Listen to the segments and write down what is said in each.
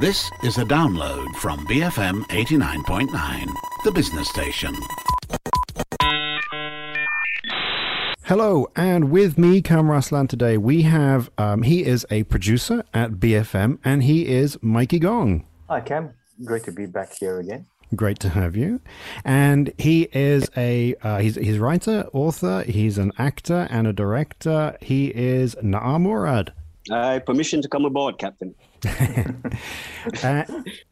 This is a download from BFM 89.9, the business station. Hello, and with me, Kam Raslan, today we have, um, he is a producer at BFM, and he is Mikey Gong. Hi, Cam. Great to be back here again. Great to have you. And he is a uh, he's he's a writer, author, he's an actor and a director. He is Na'a Murad. Uh, permission to come aboard, Captain. uh,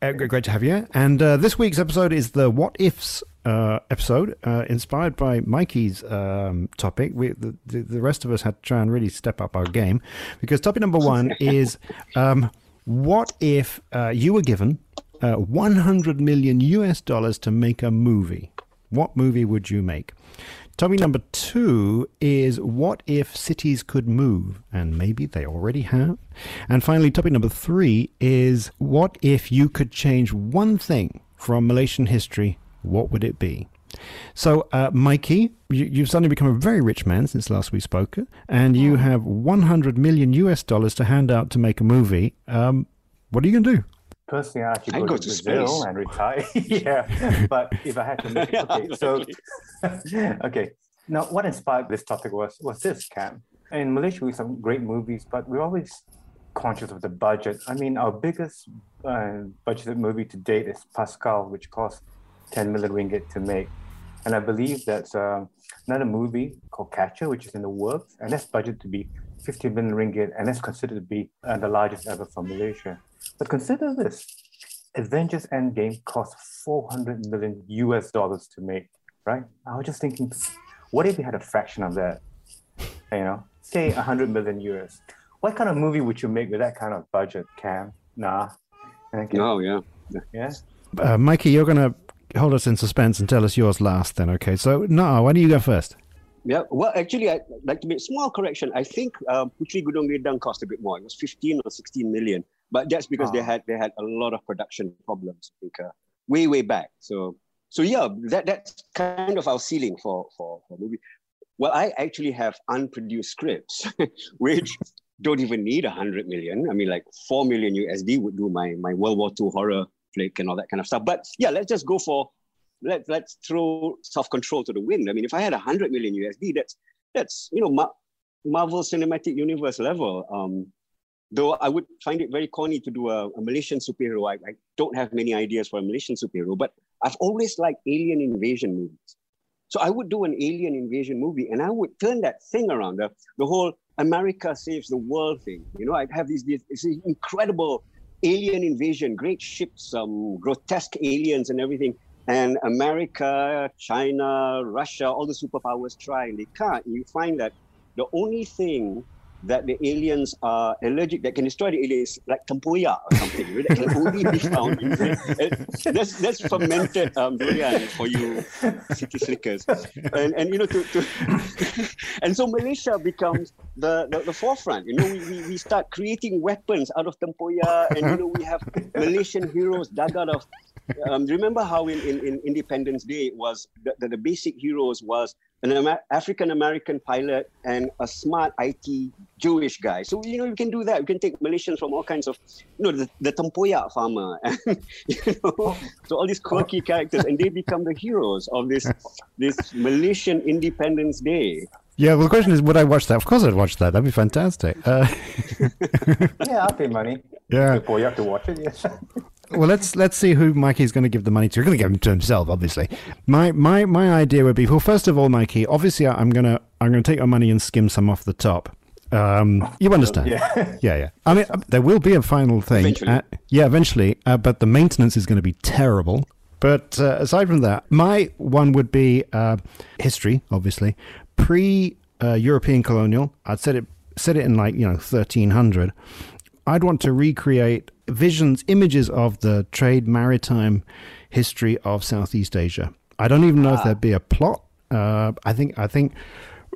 uh, great to have you. And uh, this week's episode is the What Ifs uh, episode, uh, inspired by Mikey's um, topic. We, the, the rest of us had to try and really step up our game because topic number one is um, what if uh, you were given 100 million US dollars to make a movie? What movie would you make? Topic number two is what if cities could move? And maybe they already have. And finally, topic number three is what if you could change one thing from Malaysian history? What would it be? So, uh, Mikey, you, have suddenly become a very rich man since last we spoke, and you have 100 million US dollars to hand out to make a movie. Um, what are you going to do? Personally, I actually go, go, to, Brazil space. and retire. yeah, but if I had to make it, okay, so okay. Now, what inspired this topic was was this Cam. In Malaysia, we have some great movies, but we're always conscious of the budget. I mean, our biggest uh, budgeted movie to date is Paskal, which cost 10 million ringgit to make. And I believe that's uh, another movie called Catcher, which is in the works, and that's budgeted to be 50 million ringgit, and that's considered to be uh, the largest ever for Malaysia. But consider this Avengers Endgame cost 400 million US dollars to make, right? I was just thinking, what if we had a fraction of that? You know, say 100 million euros. What kind of movie would you make with that kind of budget, Cam? Nah. No, yeah. Yeah. Uh, Mikey, you're going to hold us in suspense and tell us yours last then, okay? So, no, why don't you go first? Yeah, well, actually, I'd like to make a small correction. I think uh, Puteri Gunung Ledang cost a bit more. It was 15 or 16 million but that's because oh. they ah. had they had a lot of production problems. I think uh, way way back. So so yeah, that that's kind of our ceiling for for for movie. Well, I actually have unproduced scripts, which don't even need a hundred million. I mean, like four million USD would do my my World War II horror flick and all that kind of stuff. But yeah, let's just go for let's let's throw self control to the wind. I mean, if I had a hundred million USD, that's that's you know Ma- Marvel Cinematic Universe level. Um, though I would find it very corny to do a, a Malaysian superhero. I, I, don't have many ideas for a Malaysian superhero, but I've always liked alien invasion movies. So I would do an alien invasion movie and I would turn that thing around, the, the whole America saves the world thing. You know, I'd have these, these, these incredible alien invasion, great ships, um, grotesque aliens and everything. And America, China, Russia, all the superpowers try and they can't. You find that the only thing that the aliens are allergic that can destroy the aliens like tempoyak or something right? that can only be found in that's that's fermented um, durian for you city slickers and and you know to, to and so Malaysia becomes the, the, the forefront you know we, we, start creating weapons out of tempoyak and you know we have Malaysian heroes dug out of um, remember how in, in, in Independence Day it was the, the, the basic heroes was an Amer- African American pilot and a smart IT Jewish guy. So you know you can do that. You can take Malaysians from all kinds of, you know, the, the tempoyak farmer, and you know, so all these quirky characters, and they become the heroes of this this Malaysian Independence Day. Yeah, well, the question is, would I watch that? Of course, I'd watch that. That'd be fantastic. Uh... yeah, I'll pay money. Yeah, boy, you have to watch it. Yes well, let's let's see who Mikey's going to give the money to. You're going to give him to himself, obviously. My my my idea would be well, first of all, Mikey. Obviously, I'm gonna I'm gonna take your money and skim some off the top. Um, you understand? Yeah. yeah, yeah. I mean, there will be a final thing. Eventually. Uh, yeah, eventually. Uh, but the maintenance is going to be terrible. But uh, aside from that, my one would be uh, history, obviously, pre uh, European colonial. I'd set it set it in like you know 1300. I'd want to recreate visions, images of the trade maritime history of Southeast Asia. I don't even know ah. if there'd be a plot. Uh, I think I think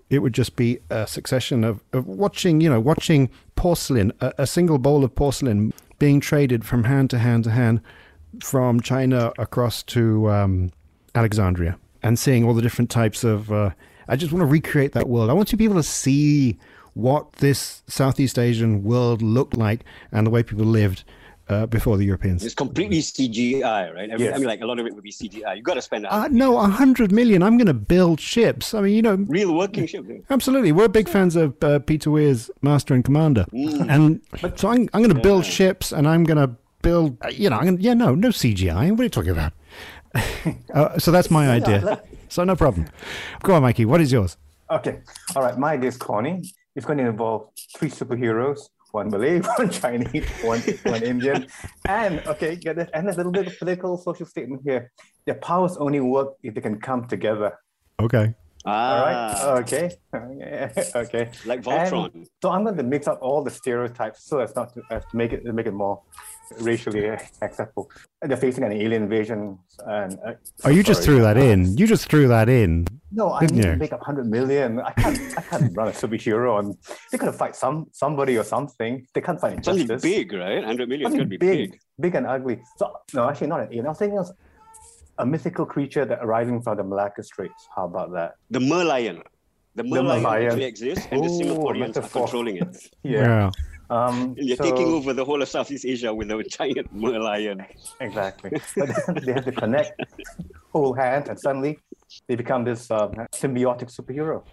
it would just be a succession of, of watching, you know, watching porcelain, a, a, single bowl of porcelain being traded from hand to hand to hand from China across to um, Alexandria and seeing all the different types of. Uh, I just want to recreate that world. I want to be able to see what this Southeast Asian world looked like and the way people lived uh, before the Europeans. It's completely CGI, right? I mean, yes. I mean, like a lot of it would be CGI. You've got to spend. Uh, no, a hundred million. I'm going to build ships. I mean, you know, real working ships. Absolutely, we're big fans of uh, Peter Weir's Master and Commander, mm. and but, so I'm, I'm going to yeah. build ships, and I'm going to build. Uh, you know, I'm gonna, yeah, no, no CGI. What are you talking about? uh, so that's my idea. So no problem. Go on, Mikey. What is yours? Okay. All right. My idea is corny. It's going to involve three superheroes one Malay, one Chinese, one one Indian, and okay, get it, and a little bit of political social statement here. Their powers only work if they can come together. Okay. Ah. All right. Okay. okay. Like Voltron. And so I'm going to mix up all the stereotypes so as not to, as to make it to make it more racially acceptable. They're facing an alien invasion. And uh, oh, you just threw that in. You just threw that in. No, I need you? to make up hundred million. I can't. I can't run a superhero on. They could to fight some somebody or something. They can't fight injustice. Something big, right? Hundred million is going to be big, big, big and ugly. So no, actually not an alien. I was thinking of a mythical creature that arising from the Malacca Straits. How about that? The Merlion. The Merlion, the Merlion. actually exists, and Ooh, the Singaporeans are controlling it. yeah. yeah. Um, You're so, taking over the whole of Southeast Asia with a giant Merlion. Exactly. But they have to connect, hold hands, and suddenly they become this um, symbiotic superhero.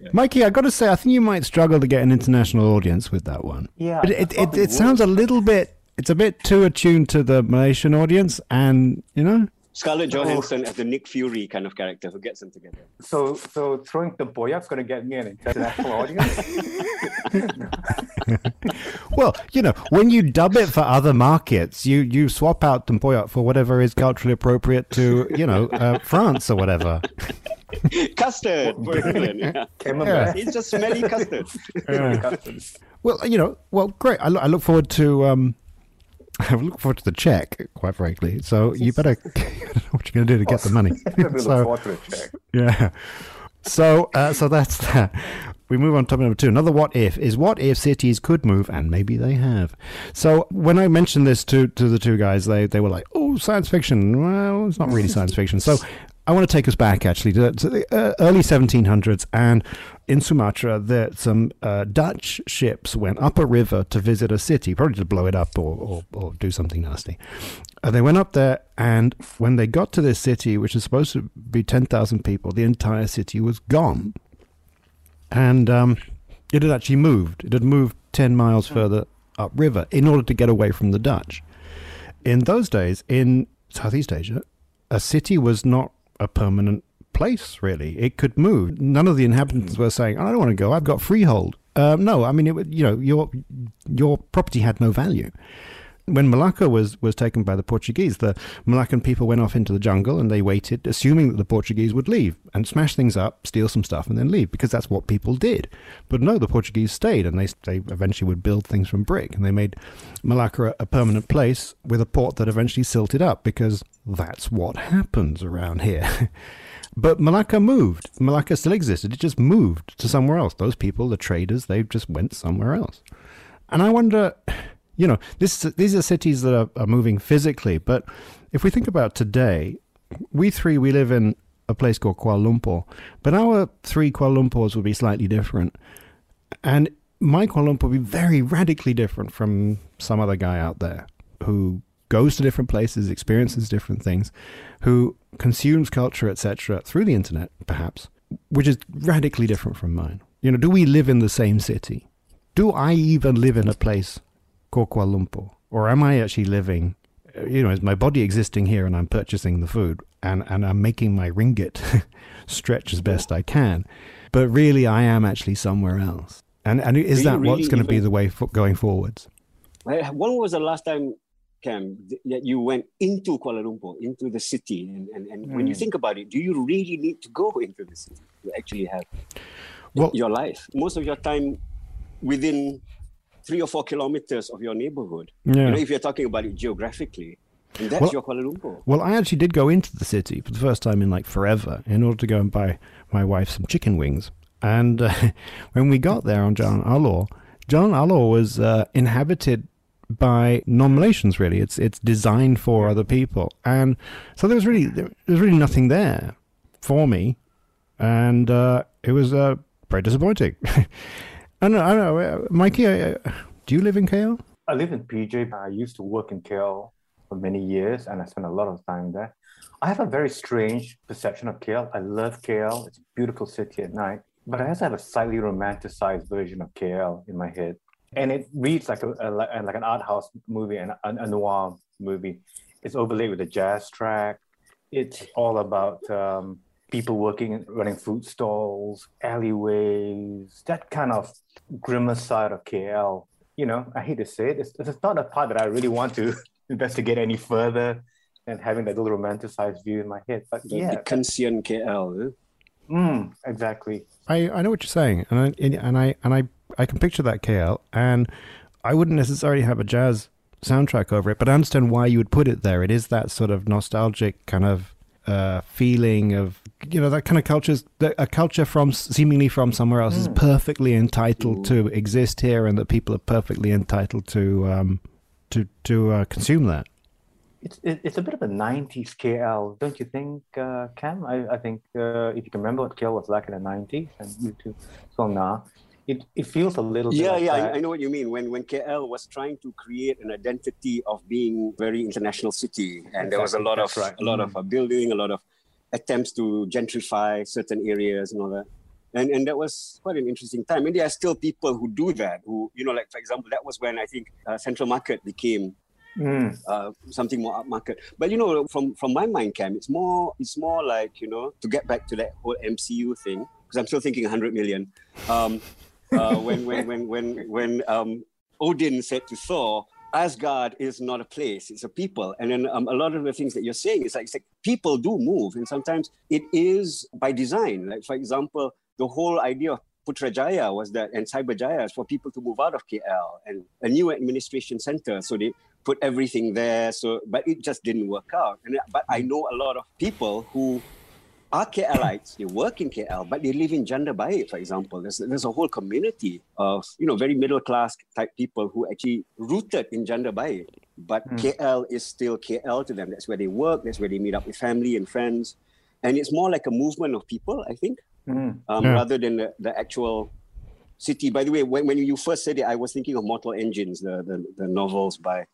Yeah. Mikey, I got to say, I think you might struggle to get an international audience with that one. Yeah, but it, it, it, it sounds a little bit. It's a bit too attuned to the Malaysian audience, and you know. Scarlett Johansson as the Nick Fury kind of character who gets them together. So, so throwing tempoyak's going to get me an international audience. well, you know, when you dub it for other markets, you you swap out tempoyak for whatever is culturally appropriate to, you know, uh, France or whatever. custard for England. Yeah. yeah. It's just smelly custard. Yeah. well, you know, well, great. I, lo- I look forward to. Um, I look forward to the check, quite frankly. So you better know what you're going to do to get the money. so, yeah. So, uh, so that's that. We move on to topic number two. Another what if is what if cities could move, and maybe they have. So when I mentioned this to, to the two guys, they, they were like, oh, science fiction. Well, it's not really science fiction. So I want to take us back actually to, to the uh, early 1700s, and in Sumatra, there some uh, Dutch ships went up a river to visit a city, probably to blow it up or, or, or do something nasty. Uh, they went up there, and when they got to this city, which is supposed to be 10,000 people, the entire city was gone. And um, it had actually moved. It had moved 10 miles further upriver in order to get away from the Dutch. In those days, in Southeast Asia, a city was not a permanent place, really. It could move. None of the inhabitants were saying, I don't want to go, I've got freehold. Um, no, I mean, it, you know, your, your property had no value. When Malacca was, was taken by the Portuguese, the Malaccan people went off into the jungle and they waited, assuming that the Portuguese would leave and smash things up, steal some stuff, and then leave, because that's what people did. But no, the Portuguese stayed, and they, they eventually would build things from brick, and they made Malacca a, a permanent place with a port that eventually silted up, because that's what happens around here. but Malacca moved. Malacca still existed. It just moved to somewhere else. Those people, the traders, they just went somewhere else. And I wonder, you know, this these are cities that are, are moving physically. But if we think about today, we three we live in a place called Kuala Lumpur, but our three Kuala Lumpurs would be slightly different. And my Kuala Lumpur would be very radically different from some other guy out there who goes to different places, experiences different things, who consumes culture, etc., through the internet, perhaps, which is radically different from mine. You know, do we live in the same city? Do I even live in a place Kuala Lumpur? Or am I actually living, you know, is my body existing here and I'm purchasing the food and, and I'm making my ringgit stretch as best I can? But really, I am actually somewhere else. And, and is that really what's going to be the way for, going forwards? When was the last time camp that you went into Kuala Lumpur, into the city. And, and, and mm. when you hmm. think about it, do you really need to go into the city to actually have well, your life? Most of your time within three or four kilometers of your neighborhood. Yeah. You know, if you're talking about it geographically. And that's well, your Kuala Lumpur. Well, I actually did go into the city for the first time in like forever in order to go and buy my wife some chicken wings. And uh, when we got there on Jalan Alor, Jalan Alor was uh, inhabited by non-Malaysians. Really, it's it's designed for other people, and so there was really there was really nothing there for me, and uh, it was uh, very disappointing. I don't know, I know, uh, Mikey. Uh, do you live in KL? I live in PJ. But I used to work in KL for many years, and I spent a lot of time there. I have a very strange perception of KL. I love KL. It's a beautiful city at night, but I also have a slightly romanticized version of KL in my head, and it reads like a, a like an art house movie and a noir movie. It's overlaid with a jazz track. It's all about um, people working running food stalls, alleyways, that kind of grimmer side of KL. You know, I hate to say it, it's, it's not a part that I really want to investigate any further and having that little romanticized view in my head. But the yeah, Dickensian KL. Eh? Mm, exactly. I, I know what you're saying, and I and I and I I can picture that KL, and I wouldn't necessarily have a jazz soundtrack over it, but I understand why you would put it there. It is that sort of nostalgic kind of uh, feeling of you know that kind of culture is a culture from seemingly from somewhere else mm. is perfectly entitled Ooh. to exist here, and that people are perfectly entitled to um, to to uh, consume that. It's it's a bit of a '90s KL, don't you think, uh, Cam? I, I think uh, if you can remember what KL was like in the '90s, and you too, so now it, it feels a little yeah like yeah I, I, know what you mean when when KL was trying to create an identity of being very international city and exactly. there was a lot That's of right. a lot mm. of uh, building a lot of attempts to gentrify certain areas and all that and and that was quite an interesting time and there are still people who do that who you know like for example that was when I think uh, Central Market became Mm. Uh, something more upmarket. But you know, from from my mind, Cam, it's more it's more like you know to get back to that whole MCU thing because I'm still thinking 100 million. Um, uh, when when when when when um, Odin said to Thor, Asgard is not a place; it's a people. And then um, a lot of the things that you're saying is like, like people do move, and sometimes it is by design. Like for example, the whole idea of Putrajaya was that, and Cyberjaya is for people to move out of KL and a new administration center. So they put everything there. So, but it just didn't work out. And but I know a lot of people who are KLites, they work in KL, but they live in Janda Baik, for example. There's, there's a whole community of, you know, very middle class type people who actually rooted in Janda Baik. But mm. KL is still KL to them. That's where they work, that's where they meet up with family and friends. And it's more like a movement of people, I think, mm. um, yeah. rather than the, the actual city. By the way, when, when you first said it, I was thinking of Mortal Engines, the, the, the novels by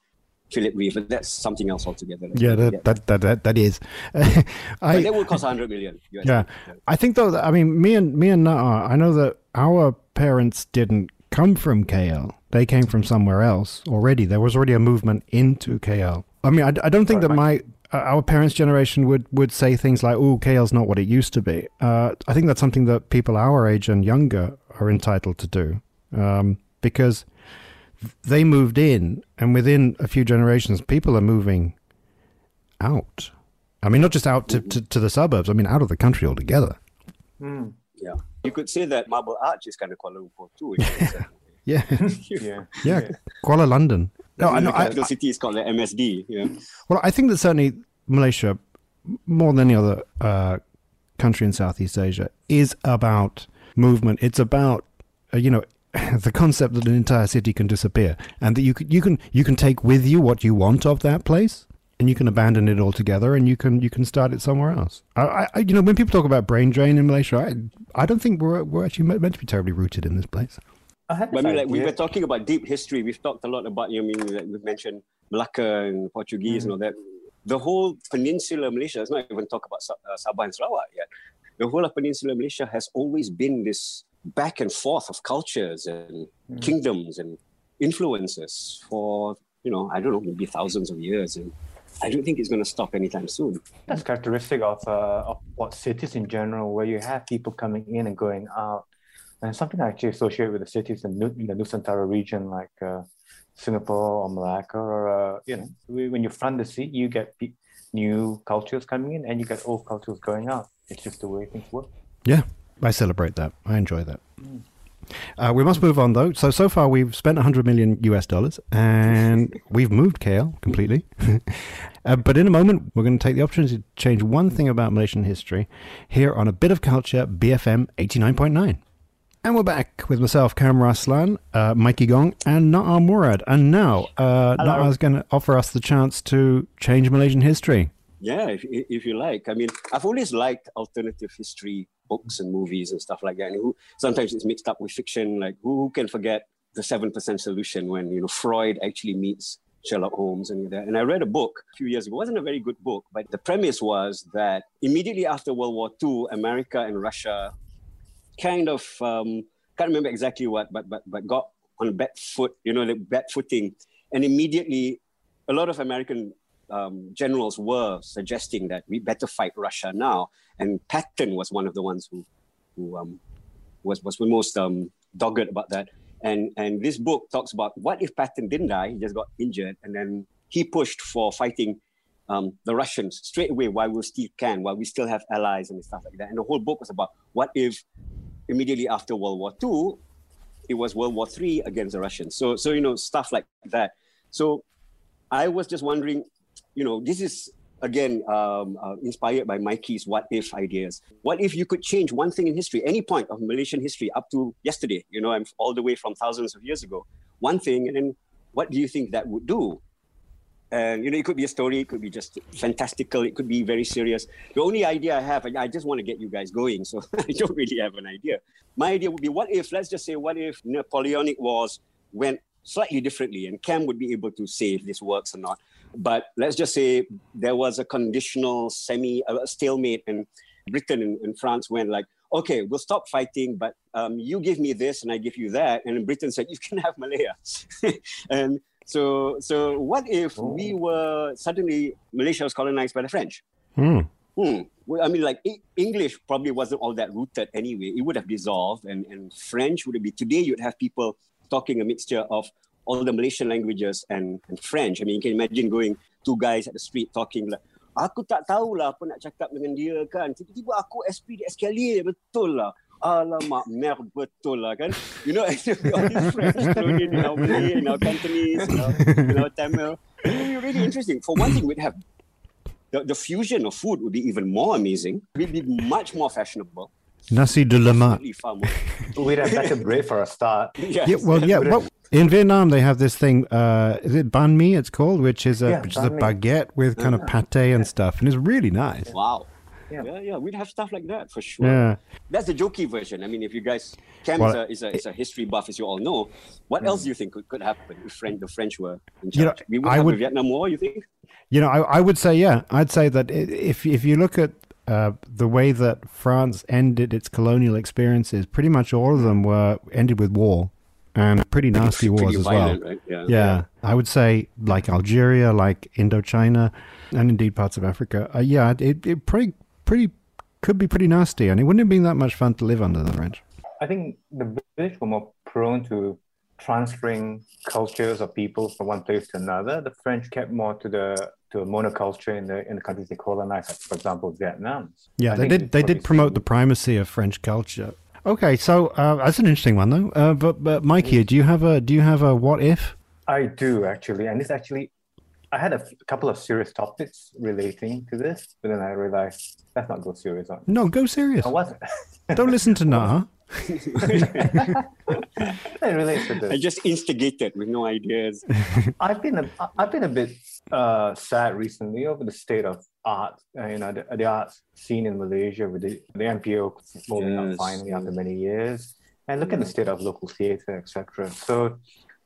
Philip Reeve, but that's something else altogether. Yeah, that, yeah. That, that, that, that is. I, but that would cost 100 million. US yeah. I think though, I mean, me and me and Na'a, I know that our parents didn't come from KL. They came from somewhere else already. There was already a movement into KL. I mean, I, I don't think Sorry, that my uh, our parents' generation would, would say things like, "Oh, KL's not what it used to be." Uh, I think that's something that people our age and younger are entitled to do, um, because they moved in, and within a few generations, people are moving out. I mean, not just out to, to, to the suburbs. I mean, out of the country altogether. Mm. Yeah, you could say that Marble Arch is kind of Kuala Lumpur too. yeah. yeah, yeah, Kuala London. No, I know. The capital I, city is called the MSD. Yeah. Well, I think that certainly Malaysia, more than any other uh, country in Southeast Asia, is about movement. It's about uh, you know the concept that an entire city can disappear and that you can you can you can take with you what you want of that place and you can abandon it altogether and you can you can start it somewhere else. I, I you know when people talk about brain drain in Malaysia, I I don't think we're we're actually meant to be terribly rooted in this place. I, I mean, like we were talking about deep history. We've talked a lot about you know, I mean, like we've mentioned Malacca and Portuguese mm. and all that. The whole peninsula Malaysia. Let's not even talk about uh, Sabah and Sarawak yet. The whole of peninsula Malaysia has always been this back and forth of cultures and mm. kingdoms and influences for you know I don't know maybe thousands of years and I don't think it's going to stop anytime soon. That's characteristic of uh, of what cities in general, where you have people coming in and going out, and something I actually associate with the cities in, in the Nusantara region, like uh, Singapore or Malacca, or uh, you know, when you front the seat, you get new cultures coming in, and you get old cultures going out. It's just the way things work. Yeah, I celebrate that. I enjoy that. Uh, we must move on though. So so far we've spent 100 million US dollars and we've moved KL completely. uh, but in a moment we're going to take the opportunity to change one thing about Malaysian history here on a bit of culture BFM 89.9. And we're back with myself, Kam Raslan, uh, Mikey Gong, and Na'a Murad. And now uh, Na'a is going to offer us the chance to change Malaysian history. Yeah, if, if you like. I mean, I've always liked alternative history books and movies and stuff like that. And who, sometimes it's mixed up with fiction. Like who, can forget the seven percent solution when you know Freud actually meets Sherlock Holmes and that. And I read a book a few years ago. It wasn't a very good book, but the premise was that immediately after World War II, America and Russia kind of um, can't remember exactly what, but but but got on bad foot, you know, the bad footing, and immediately a lot of American um, generals were suggesting that we better fight Russia now, and Patton was one of the ones who who um, was was the most um, dogged about that. And and this book talks about what if Patton didn't die, he just got injured, and then he pushed for fighting um, the Russians straight away while we still can, while we still have allies and stuff like that. And the whole book was about what if immediately after World War II, it was World War III against the Russians. So so you know stuff like that. So I was just wondering, you know, this is again um, uh, inspired by Mikey's what if ideas. What if you could change one thing in history, any point of Malaysian history up to yesterday? You know, I'm all the way from thousands of years ago. One thing, and then what do you think that would do? And you know, it could be a story, it could be just fantastical, it could be very serious. The only idea I have, I just want to get you guys going, so I don't really have an idea. My idea would be, what if? Let's just say, what if Napoleonic Wars went slightly differently, and Cam would be able to say if this works or not. But let's just say there was a conditional semi a stalemate, and Britain and, and, France went like, okay, we'll stop fighting, but um, you give me this and I give you that. And Britain said, you can have Malaya. and so, so what if oh. we were suddenly Malaysia was colonized by the French? Hmm. Hmm. Well, I mean, like English probably wasn't all that rooted anyway. It would have dissolved, and, and French would be today. You'd have people talking a mixture of all the Malaysian languages and, and French. I mean, you can imagine going two guys at the street talking like, aku tak tahulah apa nak cakap dengan dia kan. Tiba-tiba aku SP di SKLA, betul lah. Alamak, mer betul lah kan. You know, all these French thrown in our Malay, in our Cantonese, in our, in our Tamil. Be really interesting. For one thing, we'd have the, the fusion of food would be even more amazing. We'd be much more fashionable. Nasi de lemak. We'd have better bread for a start. Yes. Yeah, well, yeah. Well, in Vietnam, they have this thing. Uh, is it banh mi? It's called, which is a yeah, which is a baguette with kind of pate and stuff, and it's really nice. Wow. Yeah. yeah, yeah, we'd have stuff like that for sure. Yeah, that's the jokey version. I mean, if you guys, Cam well, is, a, is, a, is a history buff, as you all know. What else do you think could, could happen if French, the French were in charge? You know, we would I have would, a Vietnam War. You think? You know, I, I would say yeah. I'd say that if if you look at uh, the way that France ended its colonial experiences, pretty much all of them were ended with war and pretty nasty wars pretty as violent, well. Right? Yeah. Yeah. yeah. I would say like Algeria, like Indochina, and indeed parts of Africa. Uh, yeah, it, it pretty pretty could be pretty nasty, and it wouldn't have been that much fun to live under the French. I think the British were more prone to transferring cultures or people from one place to another. The French kept more to the to a monoculture in the in the countries they colonized, like for example Vietnam. Yeah, I they did they did promote the primacy of French culture. Okay, so uh, that's an interesting one though. Uh, but but Mikey, do you have a do you have a what if? I do actually, and this actually, I had a, f- a couple of serious topics relating to this, but then I realized let's not go serious on. No, go serious. I wasn't. Don't listen to Nah. I just instigated with no ideas. I've been a, I've been a bit uh, sad recently over the state of art, uh, you know, the, the arts scene in Malaysia with the, the MPO moving yes. up finally after many years, and look at the state of local theatre, etc. So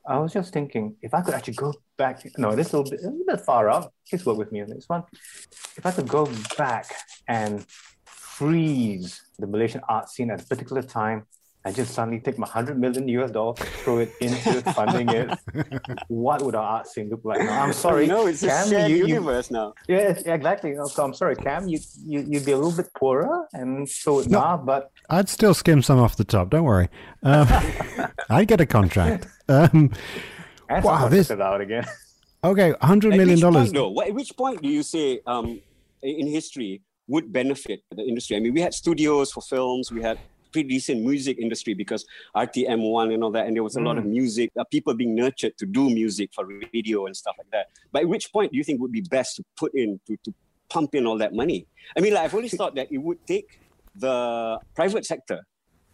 I was just thinking, if I could actually go back, no, this is a little bit, a little bit far out. Please work with me on this one. If I could go back and freeze the Malaysian art scene at a particular time and just suddenly take my 100 million US dollars, throw it into funding it, what would our art scene look like now? I'm sorry. No, it's Cam, a shared you, universe you, now. Yeah, exactly. So I'm sorry, Cam, you, you, you'd be a little bit poorer, and so would no, but. I'd still skim some off the top, don't worry. Um, I'd get a contract. Um, wow, this. It out again. Okay, $100 million. Point, though, at which point do you say um, in history would benefit the industry? I mean, we had studios for films, we had pretty decent music industry because RTM1 and all that, and there was a mm. lot of mm. music, uh, people being nurtured to do music for radio and stuff like that. But at which point do you think would be best to put in, to, to pump in all that money? I mean, like, I've always thought that it would take the private sector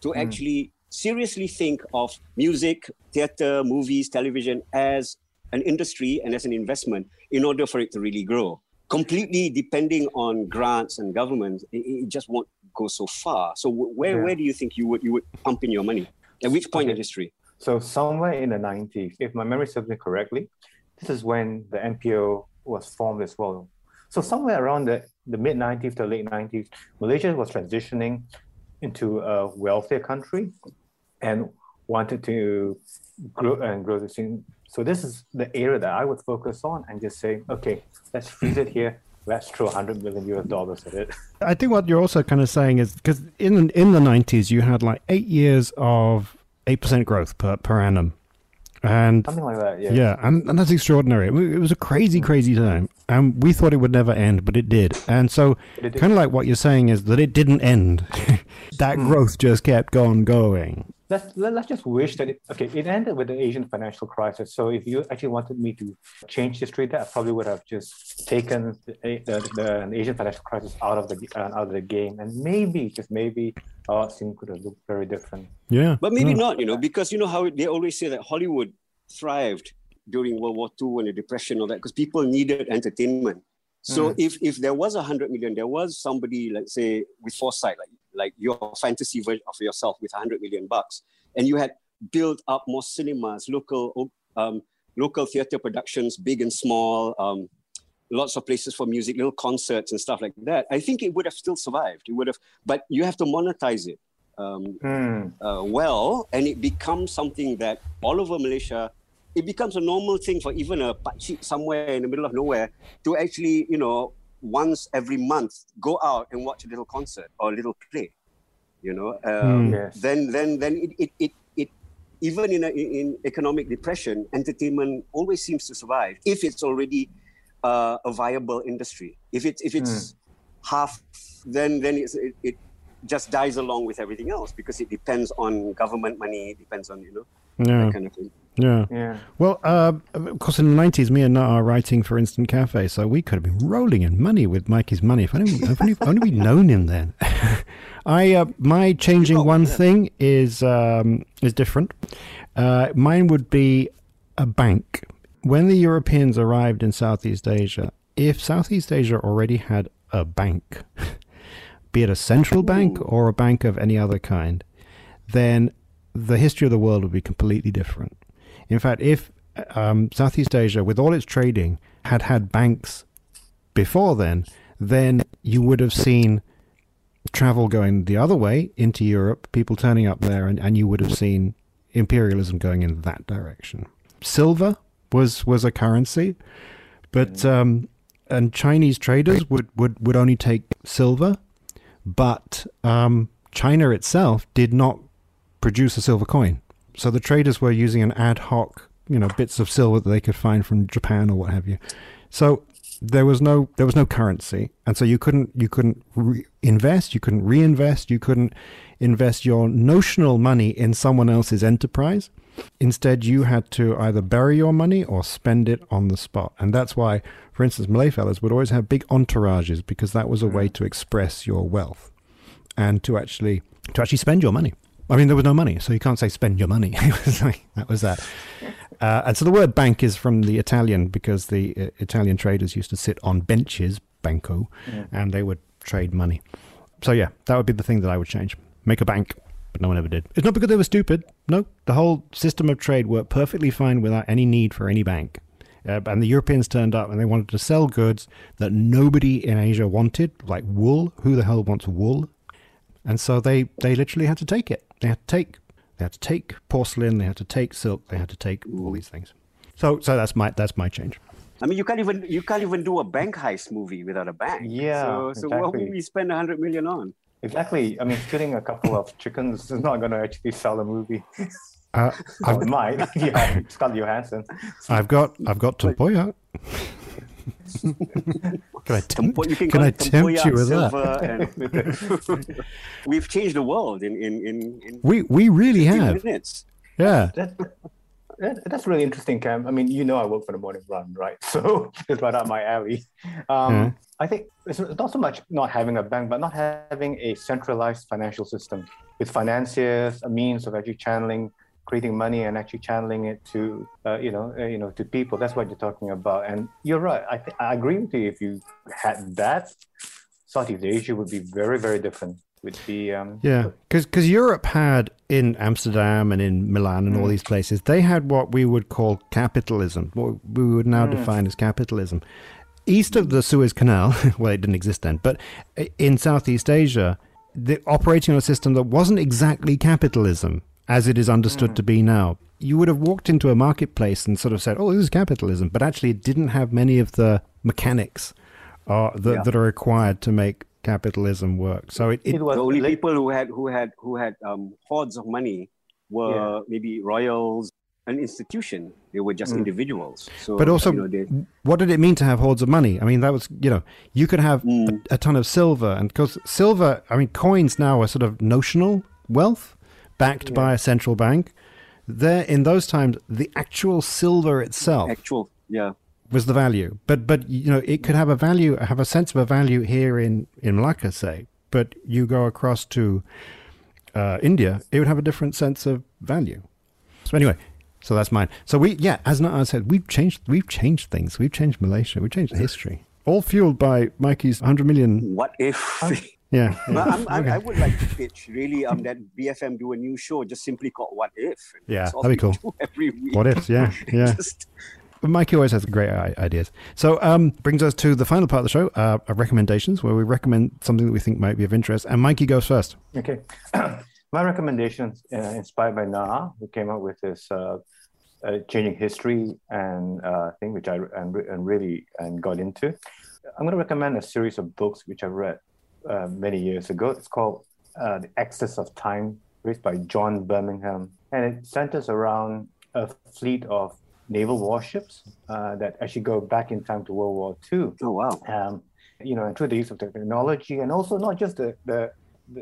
to mm. actually seriously think of music, theater, movies, television as an industry and as an investment in order for it to really grow. Completely depending on grants and governments, it, it just won't go so far. So where yeah. where do you think you would you would pump in your money? At which point okay. in history? So somewhere in the 90s, if my memory serves me correctly, this is when the MPO was formed as well. So somewhere around the, the mid 90s to late 90s, Malaysia was transitioning into a wealthier country and wanted to grow and grow the scene. So this is the area that I would focus on and just say, okay, let's freeze it here. Let's throw 100 million US dollars at it. I think what you're also kind of saying is because in in the 90s you had like eight years of eight percent growth per per annum, and something like that. Yeah, yeah, and, and that's extraordinary. It was a crazy, crazy time, and we thought it would never end, but it did. And so, kind of like what you're saying is that it didn't end. that mm. growth just kept on going let's let's just wish that it, okay it ended with the asian financial crisis. So if you actually wanted me to change history that i probably would have just taken the, the, the asian financial crisis out of the uh, out of the game. And maybe just maybe our scene could have looked very different. Yeah. But maybe not you know because you know how they always say that hollywood thrived during world war ii and the depression and all that because people needed entertainment. So mm. if if there was a hundred million, there was somebody, let's say, with foresight, like like your fantasy version of yourself with 100 million bucks. And you had built up more cinemas local um, local theater productions big and small um, lots of places for music little concerts and stuff like that. I think it would have still survived. It would have but you have to monetize it um, mm. uh, well and it becomes something that all over malaysia it becomes a normal thing for even a pakcik somewhere in the middle of nowhere to actually you know once every month go out and watch a little concert or a little play you know um, mm. yes. then then then it, it, it, it even in, a, in economic depression entertainment always seems to survive if it's already uh, a viable industry if it's if it's mm. half then then it's, it, it just dies along with everything else because it depends on government money it depends on you know yeah. that kind of thing yeah. Yeah. Well, uh, of course, in the 90s, me and Nat are writing for Instant Cafe, so we could have been rolling in money with Mikey's money if only, if only, if only we'd known him then. I uh, My changing oh, one yeah. thing is, um, is different. Uh, mine would be a bank. When the Europeans arrived in Southeast Asia, if Southeast Asia already had a bank, be it a central bank or a bank of any other kind, then the history of the world would be completely different in fact, if um, Southeast Asia, with all its trading, had had banks before then, then you would have seen travel going the other way into Europe, people turning up there, and, and you would have seen imperialism going in that direction. Silver was was a currency, but um, and Chinese traders would, would, would only take silver, but um, China itself did not produce a silver coin. So the traders were using an ad hoc, you know, bits of silver that they could find from Japan or what have you. So there was no there was no currency, and so you couldn't you couldn't re- invest, you couldn't reinvest, you couldn't invest your notional money in someone else's enterprise. Instead, you had to either bury your money or spend it on the spot, and that's why, for instance, Malay fellas would always have big entourages because that was a way mm. to express your wealth and to actually to actually spend your money. I mean, there was no money, so you can't say spend your money. that was that. Uh, and so the word bank is from the Italian because the uh, Italian traders used to sit on benches, banco, yeah. and they would trade money. So yeah, that would be the thing that I would change. Make a bank, but no one ever did. It's not because they were stupid. No, the whole system of trade worked perfectly fine without any need for any bank. Uh, and the Europeans turned up and they wanted to sell goods that nobody in Asia wanted, like wool. Who the hell wants wool? And so they, they literally had to take it. They had to take they had to take porcelain, they had to take silk, they had to take all these things. So so that's my that's my change. I mean, you can't even you can't even do a bank heist movie without a bank. Yeah. So, exactly. so what would we spend a hundred million on? Exactly. I mean, killing a couple of chickens is not going to actually sell a movie. Uh, well, it might. yeah, Scarlett Johansson. I've got I've got Tempoyak. can I tempt, you can, can I tempt you with that? we've changed the world in in in. in we we really have. Minutes. Yeah. That, that, that's really interesting, Cam. I mean, you know, I work for the morning run, right? So it's right up my alley. Um, mm. I think it's not so much not having a bank, but not having a centralized financial system with financiers, a means of actually channeling creating money and actually channeling it to uh, you know uh, you know to people that's what you're talking about and you're right I, th- I agree with you if you had that southeast asia would be very very different with the um, yeah, because Europe had in Amsterdam and in Milan and mm. all these places, they had what we would call capitalism, what we would now mm. define as capitalism. East of the Suez Canal, well, it didn't exist then, but in Southeast Asia, the operating on a system that wasn't exactly capitalism as it is understood mm. to be now. You would have walked into a marketplace and sort of said, "Oh, this is capitalism," but actually, it didn't have many of the mechanics uh, that, yeah. that are required to make capitalism work. So it, it, it was the only people who had who had who had um, hordes of money were yeah. maybe royals, an institution. They were just mm. individuals. So, but also, you know, they, what did it mean to have hordes of money? I mean, that was you know you could have mm. a, a, ton of silver, and because silver, I mean, coins now are sort of notional wealth backed yeah. by a central bank. There, in those times, the actual silver itself, actual, yeah, was the value. But but you know it could have a value, have a sense of a value here in in Malacca, say. But you go across to uh, India, it would have a different sense of value. So anyway, so that's mine. So we yeah, as I said, we've changed we've changed things. We've changed Malaysia. We've changed history. All fueled by Mikey's hundred million. What if? Yeah, but I'm, I'm, okay. i would like to pitch really um that BFM do a new show just simply called What If. Yeah, that'd be cool. Every week. What if? Yeah, yeah. just, Mikey always has great ideas. So, um, brings us to the final part of the show, uh, recommendations, where we recommend something that we think might be of interest. And Mikey goes first. Okay. My recommendations uh, inspired by Na'a, who came up with this uh, uh, changing history and uh, thing, which I and, and really and got into. I'm going to recommend a series of books which I've read uh, many years ago. It's called uh, The Axis of Time, written by John Birmingham, and it centers around a fleet of naval warships uh, that actually go back in time to World War II. Oh wow! Um, you know, and through the use of technology, and also not just the the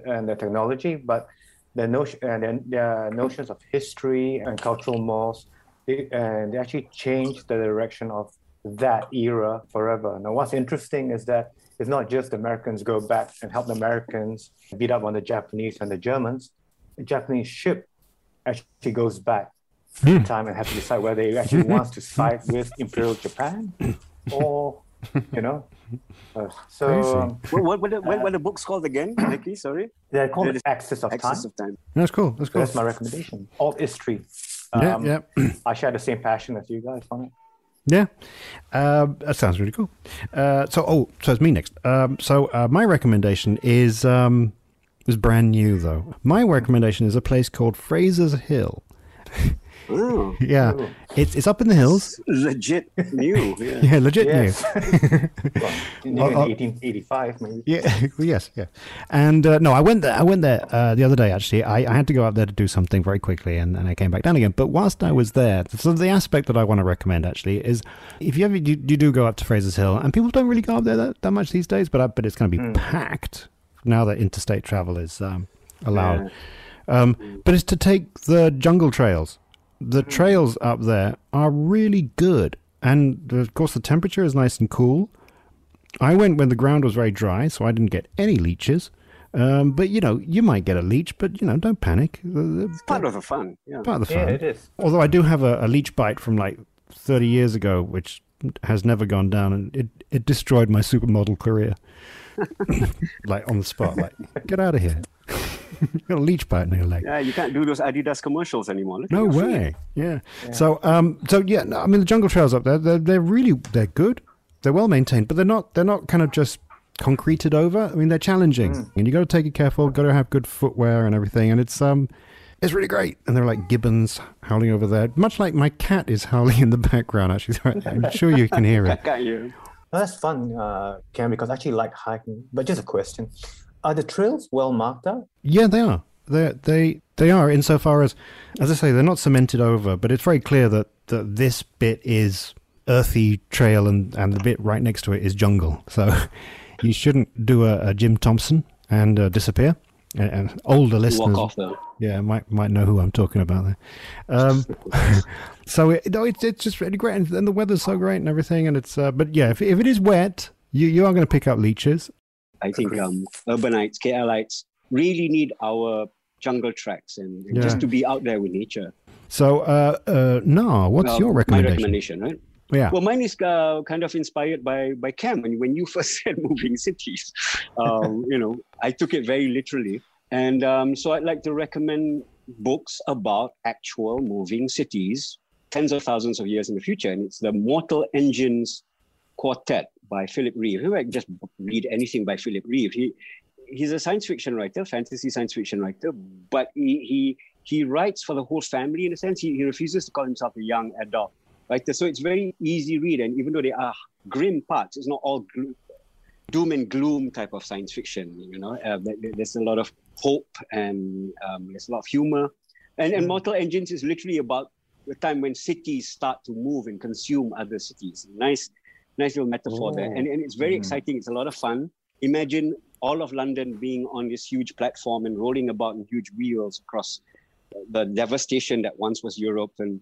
and the technology, but the notion and then the notions of history and cultural mores, and they actually changed the direction of that era forever. Now, what's interesting is that it's not just Americans go back and help the Americans beat up on the Japanese and the Germans. The Japanese ship actually goes back mm. time and have to decide whether he actually wants to side with Imperial Japan or, you know. Uh, so, um, what, what, what, what, the book's called again, Nikki? Sorry? They're called the Axis of Axis Time. Of time. That's cool. That's cool. That's my recommendation. All history. Um, yeah, yeah. I share the same passion as you guys on it. Yeah, uh, that sounds really cool. Uh, so, oh, so it's me next. Um, so, uh, my recommendation is um, is brand new though. My recommendation is a place called Fraser's Hill. Ooh, yeah, ooh. it's it's up in the hills. Legit new. Yeah, yeah legit yes. new. well, uh, 1885, maybe. Yeah, yes, yeah. And uh, no, I went there. I went there uh, the other day. Actually, I, I had to go up there to do something very quickly, and, and I came back down again. But whilst I was there, so the aspect that I want to recommend actually is if you ever you, you do go up to Fraser's Hill, and people don't really go up there that, that much these days, but I, but it's going to be mm. packed now that interstate travel is um, allowed. Yeah. Um, but it's to take the jungle trails the hmm. trails up there are really good. And of course, the temperature is nice and cool. I went when the ground was very dry, so I didn't get any leeches. Um, but you know, you might get a leech, but you know, don't panic. Uh, uh, it's part of the fun. Yeah. Part of the fun. Yeah, it is. Although I do have a, a leech bite from like 30 years ago, which has never gone down, and it, it destroyed my supermodel career. like on the spot, like get out of here. got a leech bite in your leg. Yeah, you can't do those Adidas commercials anymore. Look no way. Yeah. yeah. So, um, so yeah, I mean, the jungle trails up there, they're, they're really they're good. They're well maintained, but they're not they're not kind of just concreted over. I mean, they're challenging, mm. and you got to take it careful. Got to have good footwear and everything, and it's um. It's really great, and they're like gibbons howling over there, much like my cat is howling in the background. Actually, I'm sure you can hear it. Got you. Well, that's fun, uh, Cam, because I actually like hiking. But just a question: are the trails well marked out? Yeah, they are. They they they are insofar as, as I say, they're not cemented over, but it's very clear that, that this bit is earthy trail and and the bit right next to it is jungle. So you shouldn't do a, a Jim Thompson and uh, disappear. And, and older listeners, off, yeah, might might know who I'm talking about there. Um, so it, no, it's it's just really great, and, and, the weather's so great and everything, and it's. Uh, but yeah, if if it is wet, you you are going to pick up leeches, I think um, urbanites, KLites really need our jungle tracks and, yeah. just to be out there with nature. So, uh, uh, no, what's well, your recommendation? My recommendation, right? Yeah. Well, mine is uh, kind of inspired by by Cam. And when you first said moving cities, um, you know, I took it very literally. And um, so I'd like to recommend books about actual moving cities, tens of thousands of years in the future. And it's the Mortal Engines Quartet by Philip Reeve. Who I just read anything by Philip Reeve. He he's a science fiction writer, fantasy science fiction writer, but he he he writes for the whole family in a sense. He, he refuses to call himself a young adult writer. So it's very easy read. And even though there are grim parts, it's not all doom and gloom type of science fiction. You know, uh, there's a lot of hope and um, there's a lot of humor. And, and Mortal Engines is literally about the time when cities start to move and consume other cities. Nice, nice little metaphor oh. there. And, and it's very mm. exciting. It's a lot of fun. Imagine all of London being on this huge platform and rolling about in huge wheels across the devastation that once was Europe and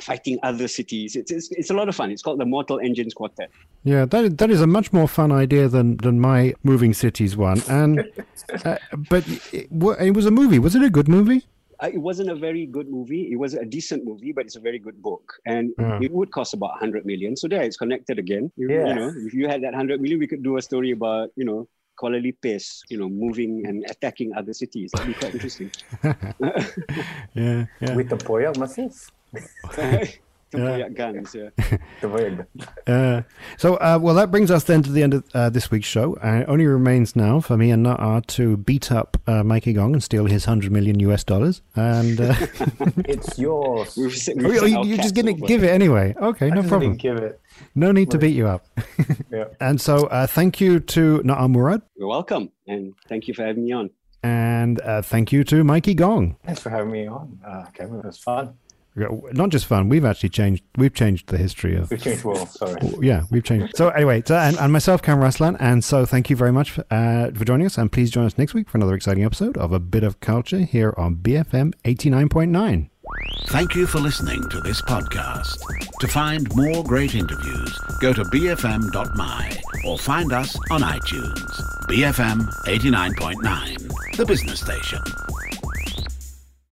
fighting other cities. It's, it's, it's a lot of fun. It's called the Mortal Engines Quartet. Yeah, that that is a much more fun idea than, than my moving cities one. And uh, but it, it, was a movie. Was it a good movie? Uh, it wasn't a very good movie. It was a decent movie, but it's a very good book, and yeah. it would cost about 100 million. So there, it's connected again. You, yeah. you know, if you had that 100 million, we could do a story about you know Kuala Lumpur, you know, moving and attacking other cities. That'd be quite interesting. yeah, yeah. With the Poyak masses. yeah. guns, yeah. uh, so, uh, well, that brings us then to the end of uh, this week's show. Uh, it only remains now for me and Na'a to beat up uh, Mikey Gong and steal his 100 million US dollars. And uh, it's yours. We've, we've oh, you, you're just going to give it anyway. Okay, no problem. Give it. No need to beat you up. yeah. And so, uh, thank you to Na'a Murad. You're welcome. And thank you for having me on. And thank you to Mikey Gong. Thanks for having me on. Uh, Kevin, it was fun not just fun. We've actually changed. We've changed the history of. We've changed world. Sorry. Yeah, we've changed. So anyway, so, and, and myself, Kam Raslan, and so thank you very much for, uh, for joining us, and please join us next week for another exciting episode of a bit of culture here on BFM eighty nine point nine. Thank you for listening to this podcast. To find more great interviews, go to bfm.my or find us on iTunes. BFM 89.9, the business station.